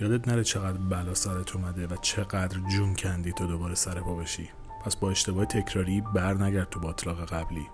یادت نره چقدر بلا سرت اومده و چقدر جون کندی تا دوباره سر پا بشی. پس با اشتباه تکراری بر نگرد تو باطلاق قبلی.